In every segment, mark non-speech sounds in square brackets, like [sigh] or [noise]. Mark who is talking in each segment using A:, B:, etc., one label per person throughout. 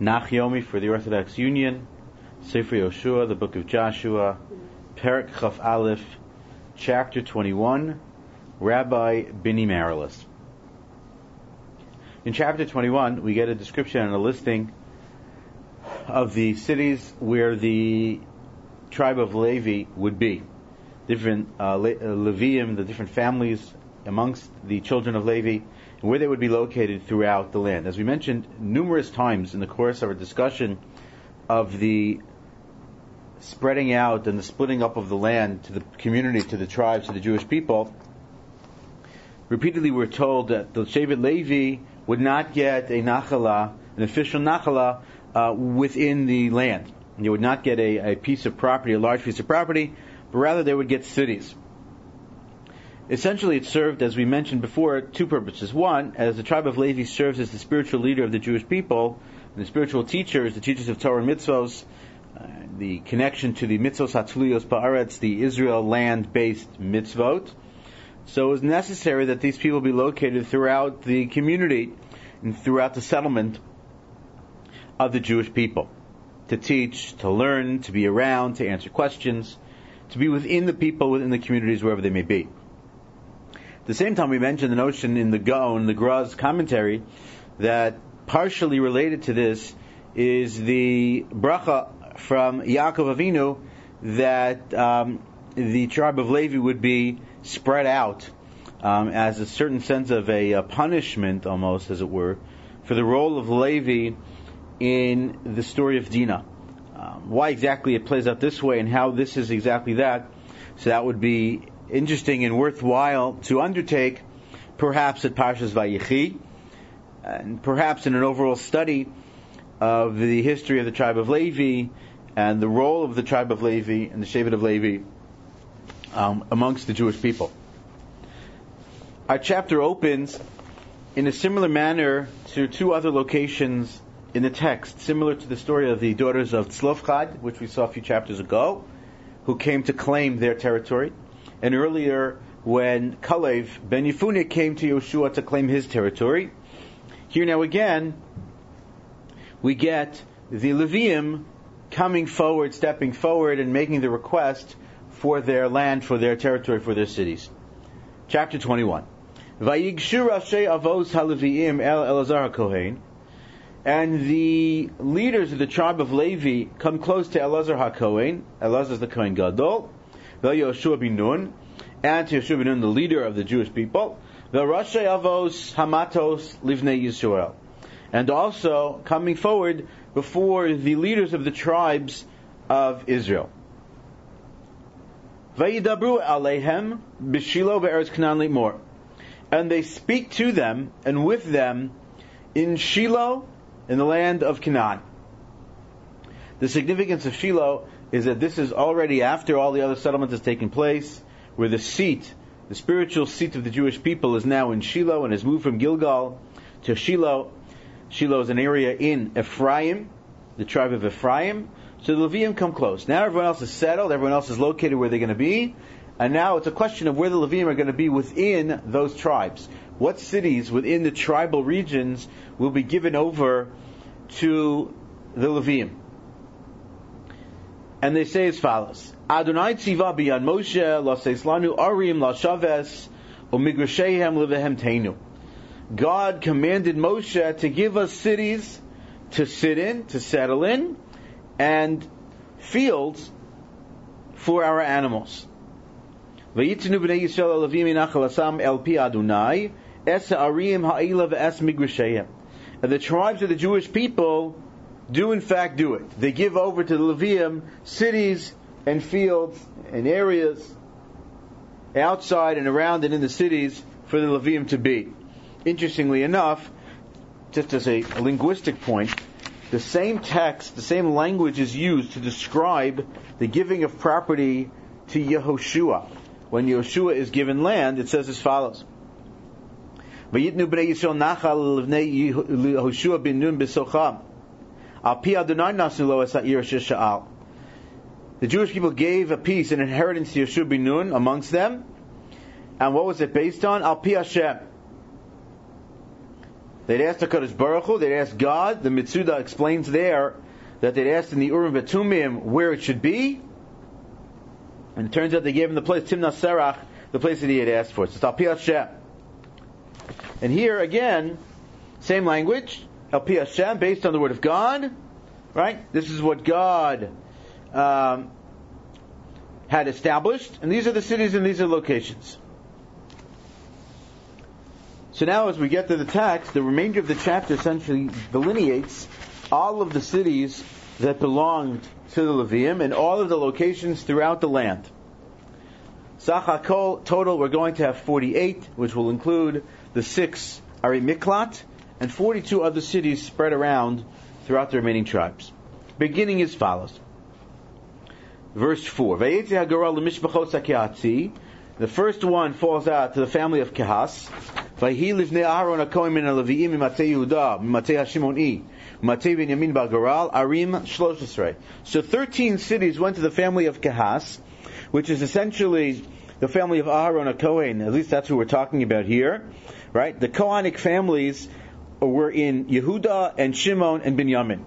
A: Nach Yomi for the Orthodox Union, Sefer Yoshua, the Book of Joshua, Perak Chaf Aleph, Chapter 21, Rabbi Bini Marilis. In chapter 21, we get a description and a listing of the cities where the tribe of Levi would be. Different uh, Le- uh, Levium, the different families amongst the children of Levi, where they would be located throughout the land. As we mentioned numerous times in the course of our discussion of the spreading out and the splitting up of the land to the community, to the tribes, to the Jewish people, repeatedly we're told that the Shevet Levi would not get a nachala, an official nachala, uh, within the land. They would not get a, a piece of property, a large piece of property, but rather they would get cities. Essentially, it served, as we mentioned before, two purposes. One, as the tribe of Levi serves as the spiritual leader of the Jewish people, and the spiritual teachers, the teachers of Torah and mitzvos, uh, the connection to the mitzvos hatuliyos ba'aretz, the Israel land-based mitzvot. So it was necessary that these people be located throughout the community and throughout the settlement of the Jewish people to teach, to learn, to be around, to answer questions, to be within the people, within the communities, wherever they may be. The same time, we mentioned the notion in the Gaon, the Gra's commentary, that partially related to this is the bracha from Yaakov Avinu that um, the tribe of Levi would be spread out um, as a certain sense of a, a, punishment, almost as it were, for the role of Levi in the story of Dinah. Um, why exactly it plays out this way and how this is exactly that. So that would be interesting and worthwhile to undertake, perhaps at Parshas Vayechi, and perhaps in an overall study of the history of the tribe of Levi and the role of the tribe of Levi and the Shevet of Levi um, amongst the Jewish people. Our chapter opens in a similar manner to two other locations in the text, similar to the story of the daughters of Tzlofchad, which we saw a few chapters ago, who came to claim their territory, and earlier when Kalev ben Yefuneh came to Yeshua to claim his territory. Here now again, we get the Levium coming forward, stepping forward, and making the request for their land, for their territory, for their cities. Chapter 21. Vayigshu Rashi Avos HaLeviim El Elazar HaKohen and the leaders of the tribe of Levi come close to Elazar HaKohen, Elazar is the Kohen Gadol, the Yoshua bin Nun, and to Yoshua bin Nun, the leader of the Jewish people, the Rashi Avos Hamatos Livnei Yisrael. And also coming forward before the leaders of the tribes of Israel. Vayidabru Alehem Bishilo Be'eretz Canaan Limor. And they speak to them and with them in Shiloh in the land of Canaan. The significance of Shiloh is that this is already after all the other settlement has taken place, where the seat, the spiritual seat of the Jewish people is now in Shiloh and has moved from Gilgal to Shiloh. Shiloh is an area in Ephraim, the tribe of Ephraim. So the Levium come close. Now everyone else is settled, everyone else is located where they're going to be, and now it's a question of where the Levium are going to be within those tribes what cities within the tribal regions will be given over to the Levium. And they say as follows: Adonai tziva biyan Moshe laseslanu arim lashaves umigrashehem levehem teinu. God commanded Moshe to give us cities to sit in, to settle in, and fields for our animals. Vayitnu b'nei Yisrael alavim inachal asam el pi Adonai Es Arim Ha'ila Es Migrashayim. And the tribes of the Jewish people do in fact do it. They give over to the Levium cities and fields and areas outside and around and in the cities for the Levium to be. Interestingly enough, just as a, linguistic point, the same text, the same language is used to describe the giving of property to Yehoshua. When Yehoshua is given land, it says as follows. Vayitnu bnei Yisrael nachal Yehoshua bin Nun b'socham. The Jewish people gave a piece, an inheritance to Yeshua bin Nun amongst them. And what was it based on? Al pi Hashem. They'd asked HaKadosh Baruch Hu, they'd asked God. The Metzudah explains there that they'd asked in the Urim Betumim where it should be. And it turns out they gave him the place, Timnah Serach, the place that he had asked for. So it's Al Hashem. And here again, same language, Al Hashem, based on the word of God, right? This is what God um, had established, and these are the cities and these are the locations. So now, as we get to the text, the remainder of the chapter essentially delineates all of the cities that belonged to the Levium and all of the locations throughout the land. Sachakol total, we're going to have 48, which will include the six Ari Miklat and 42 other cities spread around throughout the remaining tribes. Beginning as follows. Verse 4. The first one falls out to the family of Kehas. ויהי לבני אהרון הכהן מן הלוויים ממטה יהודה, ממטה השמעוני, ממטה בנימין בגורל, ערים 13. So 13 cities went to the family of Kehas, which is essentially the family of Aharon a Kohen. At least that's who we're talking about here, right? The Kohanic families were in Yehuda and Shimon and Binyamin.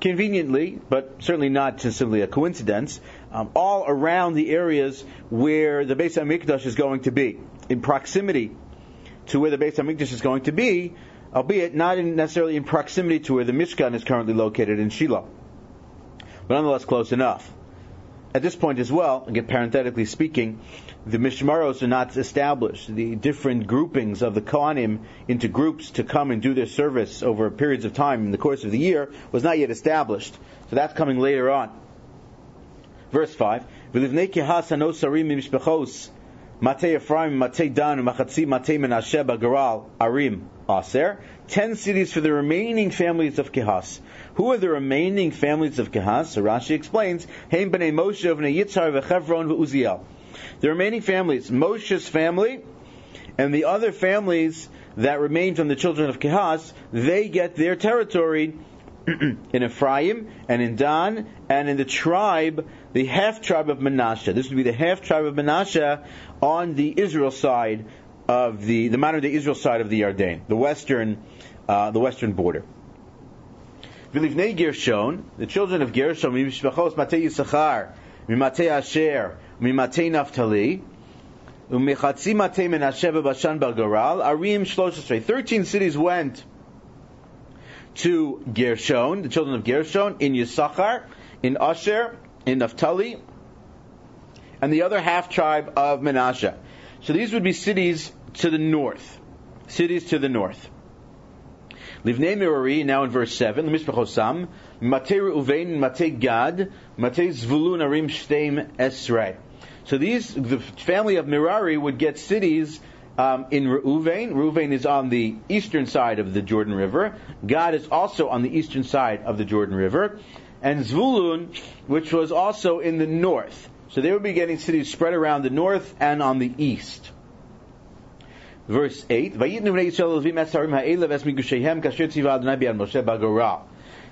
A: Conveniently, but certainly not simply a coincidence, um, all around the areas where the Beis Hamikdash is going to be, in proximity to where the Beis Hamikdash is going to be, albeit not in, necessarily in proximity to where the Mishkan is currently located in Shiloh, but nonetheless close enough. At this point as well, again parenthetically speaking, the Mishmaros are not established. The different groupings of the Kohanim into groups to come and do their service over periods of time in the course of the year was not yet established. So that's coming later on. Verse 5. Mate Ephraim, Mate Dan, Machatzi, Mate Menashe, Arim, Aser. Ten cities for the remaining families of Kehas. Who are the remaining families of Kehas? So Rashi explains, Haim b'nei Moshe, b'nei Yitzhar, v'Chevron, v'Uziel. The remaining families, Moshe's family, and the other families that remain from the children of Kehas, they get their territory [clears throat] in Ephraim and in Dan and in the tribe, the half tribe of Manasseh. This would be the half tribe of Manasseh on the Israel side of the the modern day Israel side of the Yarden, the western uh, the western border. Vilivnei Gershon, the children of Gershon, Mishpachos Matei Yisachar, Mimatei Asher, Mimatei Naftali, Umechatzi Matei Menashe Bashan Balgaral, Arim Shlosh 13 cities went to Gershon, the children of Gershon, in Yisachar, in Asher, in Naphtali, and the other half tribe of Menashe. So these would be cities to the north. Cities to the north. Livnei Merari, now in verse 7, the Mishpachosam, Matei Reuven, Matei Gad, Matei Zvulun Arim Shteim Esrei. So these, the family of Merari would get cities um, in Reuven. Reuven is on the eastern side of the Jordan River. Gad is also on the eastern side of the Jordan River. And Zvulun, which was also in the north. So they would be getting cities spread around the north and on the east. Verse 8,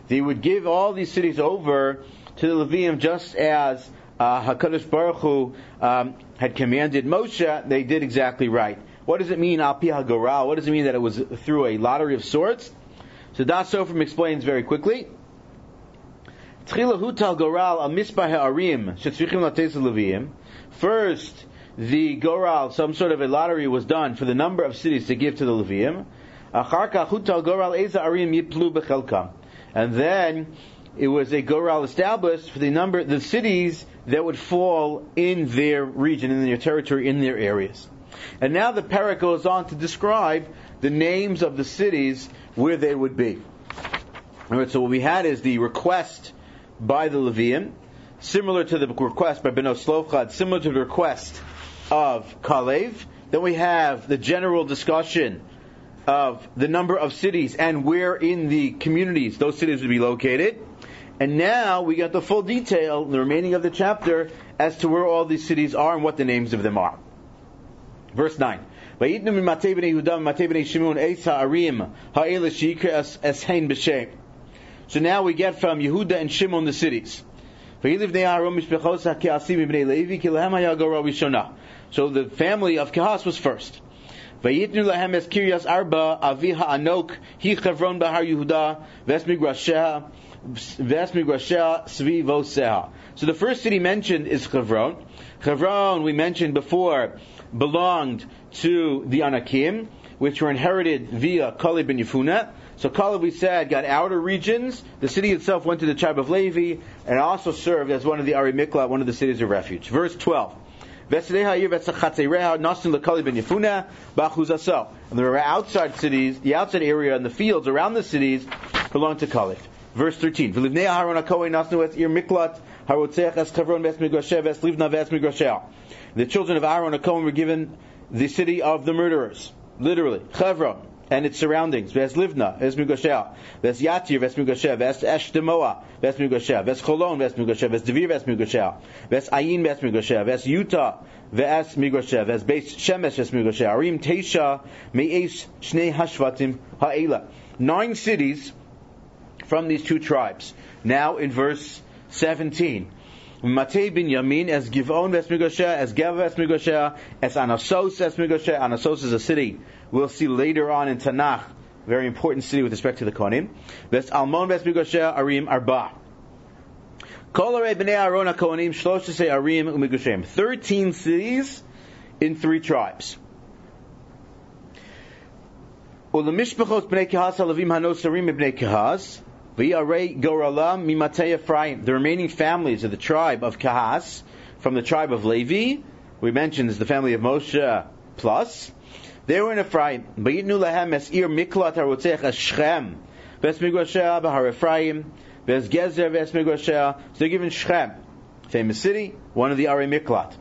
A: They would give all these cities over to the Levium just as uh, HaKadosh Baruch Hu um, had commanded Moshe, they did exactly right. What does it mean, Al Goral? What does it mean that it was through a lottery of sorts? So Das explains very quickly. First, the Goral, some sort of a lottery was done for the number of cities to give to the Levium. And then it was a Goral established for the number, the cities that would fall in their region, in their territory, in their areas. And now the parak goes on to describe the names of the cities where they would be. Alright, so what we had is the request by the Levium, similar to the request by Bnos Tzlofchad, similar to the request of Kalev. Then we have the general discussion of the number of cities and where in the communities those cities would be located. And now we get the full detail, in the remaining of the chapter, as to where all these cities are and what the names of them are. Verse 9. So now we get from Yehuda and Shimon the cities. So the family of Kehas was first. Vayitnu lahem es Kiryas Arba, Aviha Anok, Hi Chevron Bahar Yehuda. So the first city mentioned is Chevron. Chevron, we mentioned before, belonged to the Anakim, which were inherited via Kalib and Yefuna. So Kalib, we said, got outer regions. The city itself went to the tribe of Levi, and also served as one of the Ari Mikla, one of the cities of refuge. Verse 12. And the outside cities, the outside area and the fields around the cities belong to Caliph. Verse 13. The children of Aaron and Cohen were given the city of the murderers. Literally. Chevron and its surroundings. Ves Livna, Ves Migoshea. Ves Yatir, Ves Migoshea. Ves Eshtemoa, Ves Migoshea. Ves Cholon, Ves Migoshea. Ves Devir, Ves Migoshea. Ves Ayin, Ves Migoshea. Ves Utah, Ves Migoshea. Ves Beis Shemesh, Ves Migoshea. Arim Teisha, Me'es Shnei Hashvatim Ha'ela. Nine cities from these two tribes. Now in verse 17. Matei bin Yamin as Givon ves Migoshea, as Geva ves Migoshea, as Anasos ves Migoshea. Anasos is a city we'll see later on in Tanakh, very important city with respect to the Kohanim. Ves Almon ves Migoshea Arim Arba. Kol bnei Aaron HaKohanim Shloshesei Arim Umigoshem. Thirteen cities in three tribes. Ulamishpachos bnei Kehas Halavim Hanosarim bnei Kehas. The remaining families of the tribe of Kehas, from the tribe of Levi, we mentioned is the family of Moshe plus. They were in Ephraim. So they're given Shechem, famous city, one of the Ari Miklat.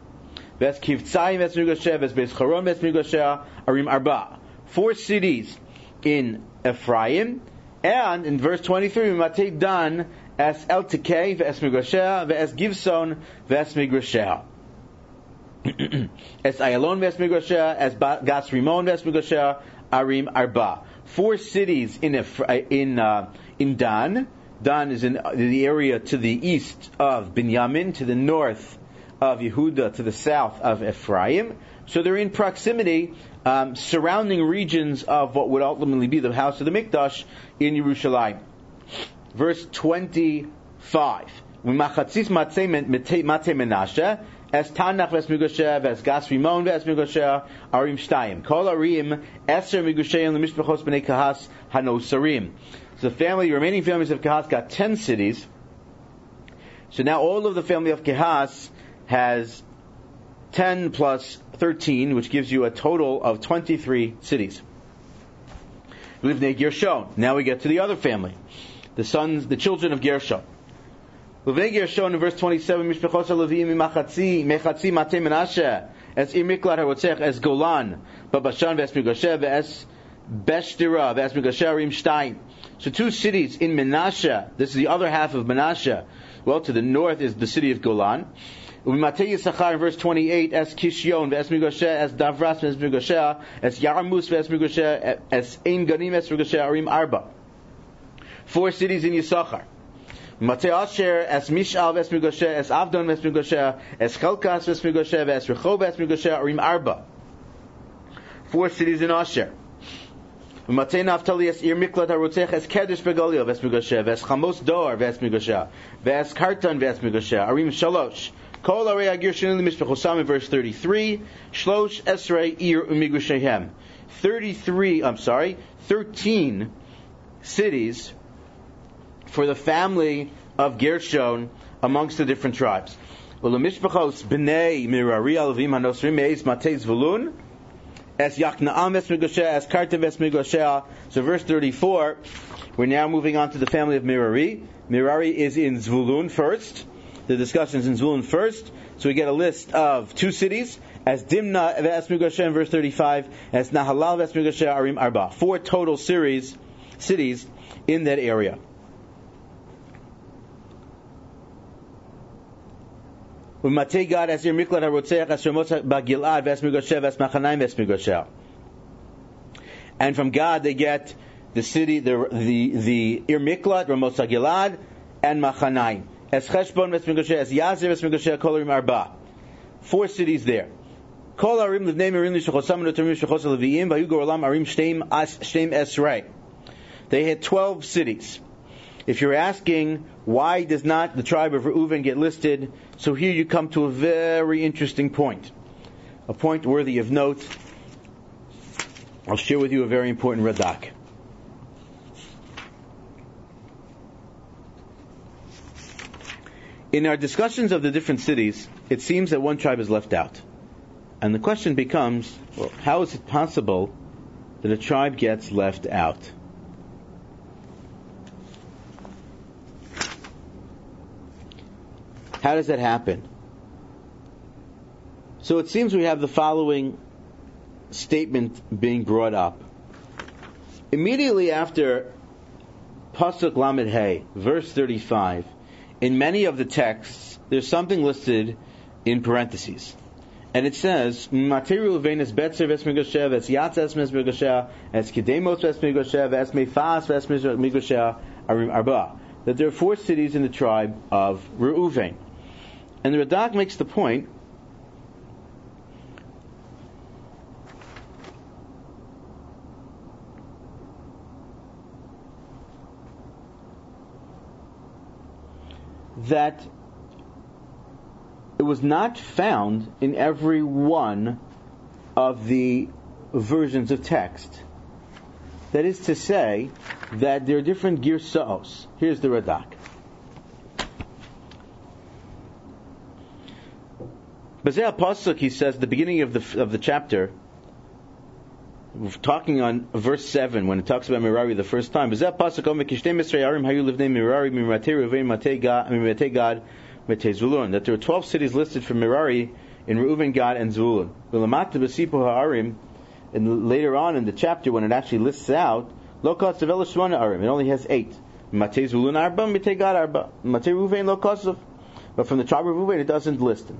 A: Arim Arba. Four cities in Ephraim. And in verse 23, we might Dan as El Tekei ves Migoshea. Ves Givson ves Migoshea as [clears throat] Ayalon ves Migoshea, as Gas Rimon ves Migoshea, Arim Arba. Four cities in in uh, in Dan. Dan is in the area to the east of Binyamin, to the north of Yehuda, to the south of Ephraim. So they're in proximity, um, surrounding regions of what would ultimately be the house of the Mikdash in Yerushalayim. Verse 25. Es Tanach ves Migoshe, ves Gas Rimon ves Arim Shtayim. Kol Arim, Eser Migosheim, the Mishpachos B'nei Kehas, Hanosarim. So the family, the remaining families of Kehas got 10 cities. So now all of the family of Kehas has 10 plus 13, which gives you a total of 23 cities. Livnei Gershon. Now we get to the other family. The sons, the children of Gershon. Livnei Gershon in verse 27, Mishpechos Levim Mechatzi Menashe, as Golan, Babashan Ves Beshtira, Ves. So two cities in Menashe, this is the other half of Menashe. Well, to the north is the city of Golan. Umatei Yisachar in verse 28, as Kishion, Ves Migoshe, as Davras Ves Migoshe, as Yarmus Ves Migoshe, as Ein Ganim Ves Migoshe, Arim Arba. Four cities in Yisachar. Matei Asher es Mishal ves Migoshe es Avdon ves Migoshe es Chelkas ves Migoshe es Rechov ves Migoshe Arim Arba. Four cities in Asher. Matei Naftali es Ir Miklat HaRotzech es Kedesh Begalil ves Migoshe ves Chamos Dor ves Migoshe ves Kartan ves Migoshe Arim Shalosh. Kol Arei Agir Shin Mishpachosam in verse 33. Shlosh Esrei Ir Umigoshehem. 33, I'm sorry, 13 cities for the family of Gershon amongst the different tribes. Ulamishpachos b'nei mirari alavim hanosrim meis matei zvulun es yaknaam es migoshea es kartev es migoshea. So verse 34, we're now moving on to the family of Merari. Merari is in Zvulun first. The discussions in Zvulun first. So we get a list of two cities, as Dimna ves Migoshea in verse 35, as Nahalal ves Migoshea Arim Arba. Four total series, cities in that area. Gad as harotzeach as migoshel. And from Gad they get the city, the the the Ir Miklat, Ramot Gilad, and Machanayim. As Cheshbon ves Migoshe, as Yazir ves Migoshe, Kolorim Arba. Four cities there. Kol arim livnei merin l'shachosam notamim shachos leviyim v'ayu goralam arim shteim shteim esrei. They had 12 cities. If you're asking why does not the tribe of Reuven get listed, so here you come to a very interesting point, a point worthy of note. I'll share with you a very important radak. In our discussions of the different cities, it seems that one tribe is left out. And the question becomes, well, how is it possible that a tribe gets left out? How does that happen? So it seems we have the following statement being brought up. Immediately after Pasuk Lamed verse 35, in many of the texts, there's something listed in parentheses. And it says, Material venus betzer ves es mes migoshev, es kedemos ves migoshev, es mefas ves migoshev, arba. That there are four cities in the tribe of Reuven. And the Radak makes the point that it was not found in every one of the versions of text. That is to say, that there are different girsaos. Here's the Radak. Bazeh Pasuk, he says, the beginning of the of the chapter, talking on verse seven when it talks about Merari the first time. Pasuk Gad Matei Zvulun. That there are twelve cities listed for Merari in Reuven, Gad, and Ha'arim, and later on in the chapter when it actually lists out, it only has eight. Matei Zvulun Matei Gad Arba, Matei Lokosov. But from the tribe of Reuven, it doesn't list them.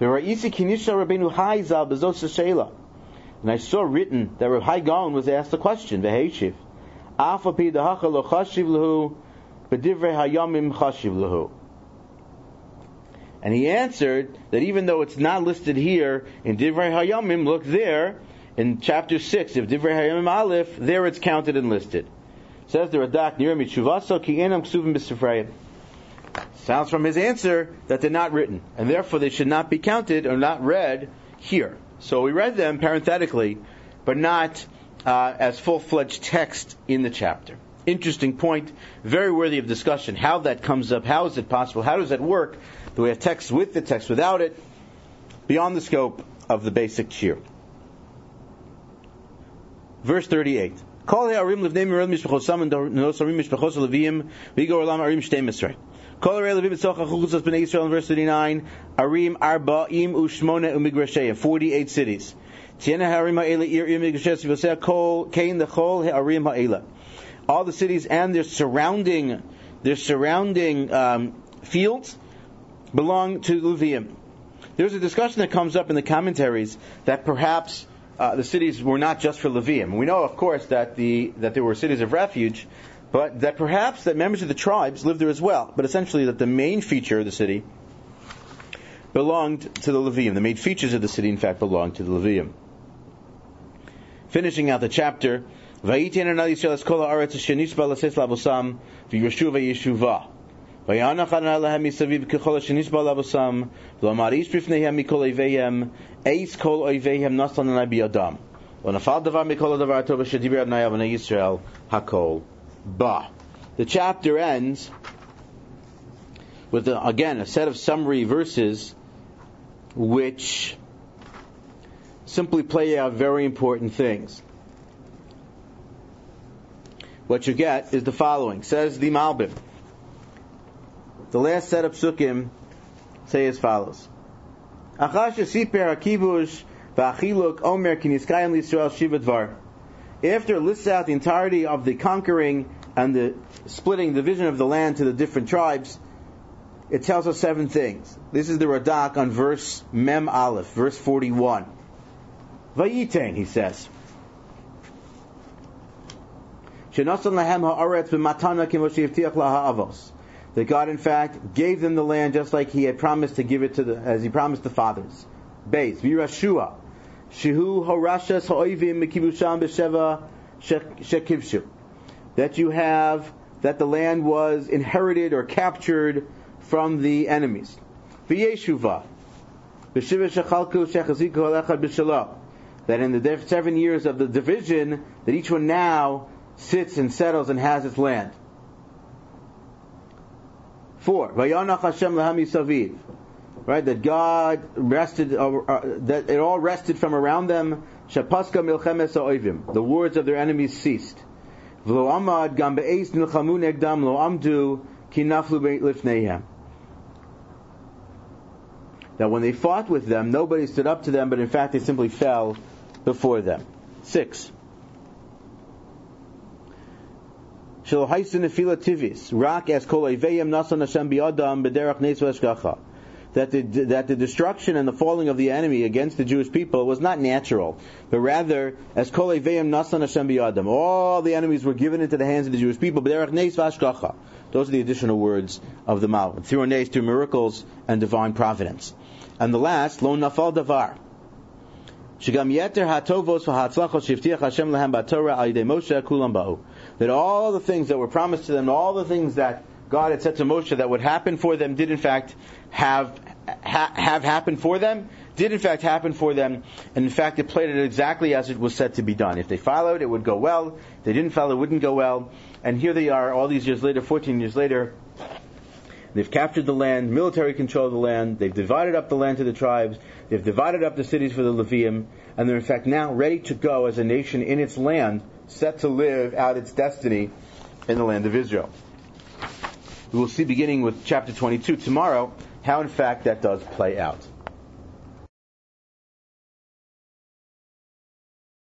A: And I saw written that Rav Hai Gaon was asked the question, V'heishiv, Afapi dahacha lo chashiv lehu. And he answered that even though it's not listed here in Divrei Hayamim, look there in chapter 6 of Divrei Hayamim Aleph, there it's counted and listed. Says the Radak, Nirami Chuvaso ki enam ksuvim b'sifrayim. Sounds from his answer that they're not written, and therefore they should not be counted or not read here. So we read them parenthetically, but not uh, as full-fledged text in the chapter. Interesting point, very worthy of discussion. How that comes up, how is it possible, how does that work? Do we have text with the text without it? Beyond the scope of the basic shiur. Verse 38. Kol ha'arim livnei mirel mishpachosam and nosarim mishpachos leviyim v'igor olam arim shtei verse 39. Arim arba'im u'shmona u'migrashei. 48 cities. Tiena ha'arim ha'ela ir ir migrashes kol kain the chol ha'arim ha'ela. All the cities and their surrounding, their surrounding um, fields belong to Levium. There's a discussion that comes up in the commentaries that perhaps uh, the cities were not just for Levium. We know, of course, that the that there were cities of refuge, but that perhaps that members of the tribes lived there as well. But essentially, that the main feature of the city belonged to the Levium. The main features of the city, in fact, belonged to the Levium. Finishing out the chapter, Vayitin Yisrael Eskola Aretz Shenishba Lases Labosam V'Yeshuva Yeshuva. ויענך ענה להם מסביב ככל שנשבע לבוסם, ואמר איש בפניהם מכל אויביהם, אייס כל אויביהם נשא עיני בידם. ונפל דבר מכל הדבר הטוב אשר דיבר אדוני אבני ישראל, הכל בא. The chapter ends with, a, again, a set of summary verses which simply play out very important things. What you get is the following. Says the Malbim. The last set of psukim say as follows. Achash siper hakibush Ba'achiluk Omer Kiniskayim Yisrael Shivadvar. After it lists out the entirety of the conquering and the splitting, division of the land to the different tribes, it tells us seven things. This is the Radak on verse Mem Aleph, verse 41. Vayitain, he says. That God, in fact, gave them the land just like He had promised to give it to the, as He promised the fathers. Beis, Virashua, Shehu Horashas Ha'oivim Mekibusham B'Sheva Shekivshu. That you have, that the land was inherited or captured from the enemies. V'yeshuva, B'Shiva Shechalku Shechaziku Alechad B'Shalom. That in the seven years of the division, that each one now sits and settles and has its land. Four, Vayanach Hashem Lahem Yisaviv. Right, that God rested, uh, uh, that it all rested from around them. Shapaska milchemes oivim. The words of their enemies ceased. V'lo amad gam be'ez nilchamu negdam lo amdu ki naflu lifneihem. That when they fought with them, nobody stood up to them, but in fact they simply fell before them. Six. tivis. Rak as kol nasan Hashem bi'adam b'derach nes that the, that the destruction and the falling of the enemy against the Jewish people was not natural, but rather as kol nasan Hashem bi'adam. All the enemies were given into the hands of the Jewish people. B'derach nes Those are the additional words of the Mal. Through nes, through miracles and divine providence. And the last, lo nafal davar. That all the things that were promised to them, all the things that God had said to Moshe that would happen for them did in fact have ha, have happened for them, did in fact happen for them, and in fact it played it exactly as it was said to be done. If they followed, it would go well. If they didn't follow, it wouldn't go well. And here they are, all these years later, 14 years later, They've captured the land, military control of the land. They've divided up the land to the tribes. They've divided up the cities for the Levium, and they're in fact now ready to go as a nation in its land set to live out its destiny in the land of Israel. We will see beginning with chapter 22 tomorrow how in fact that does play out.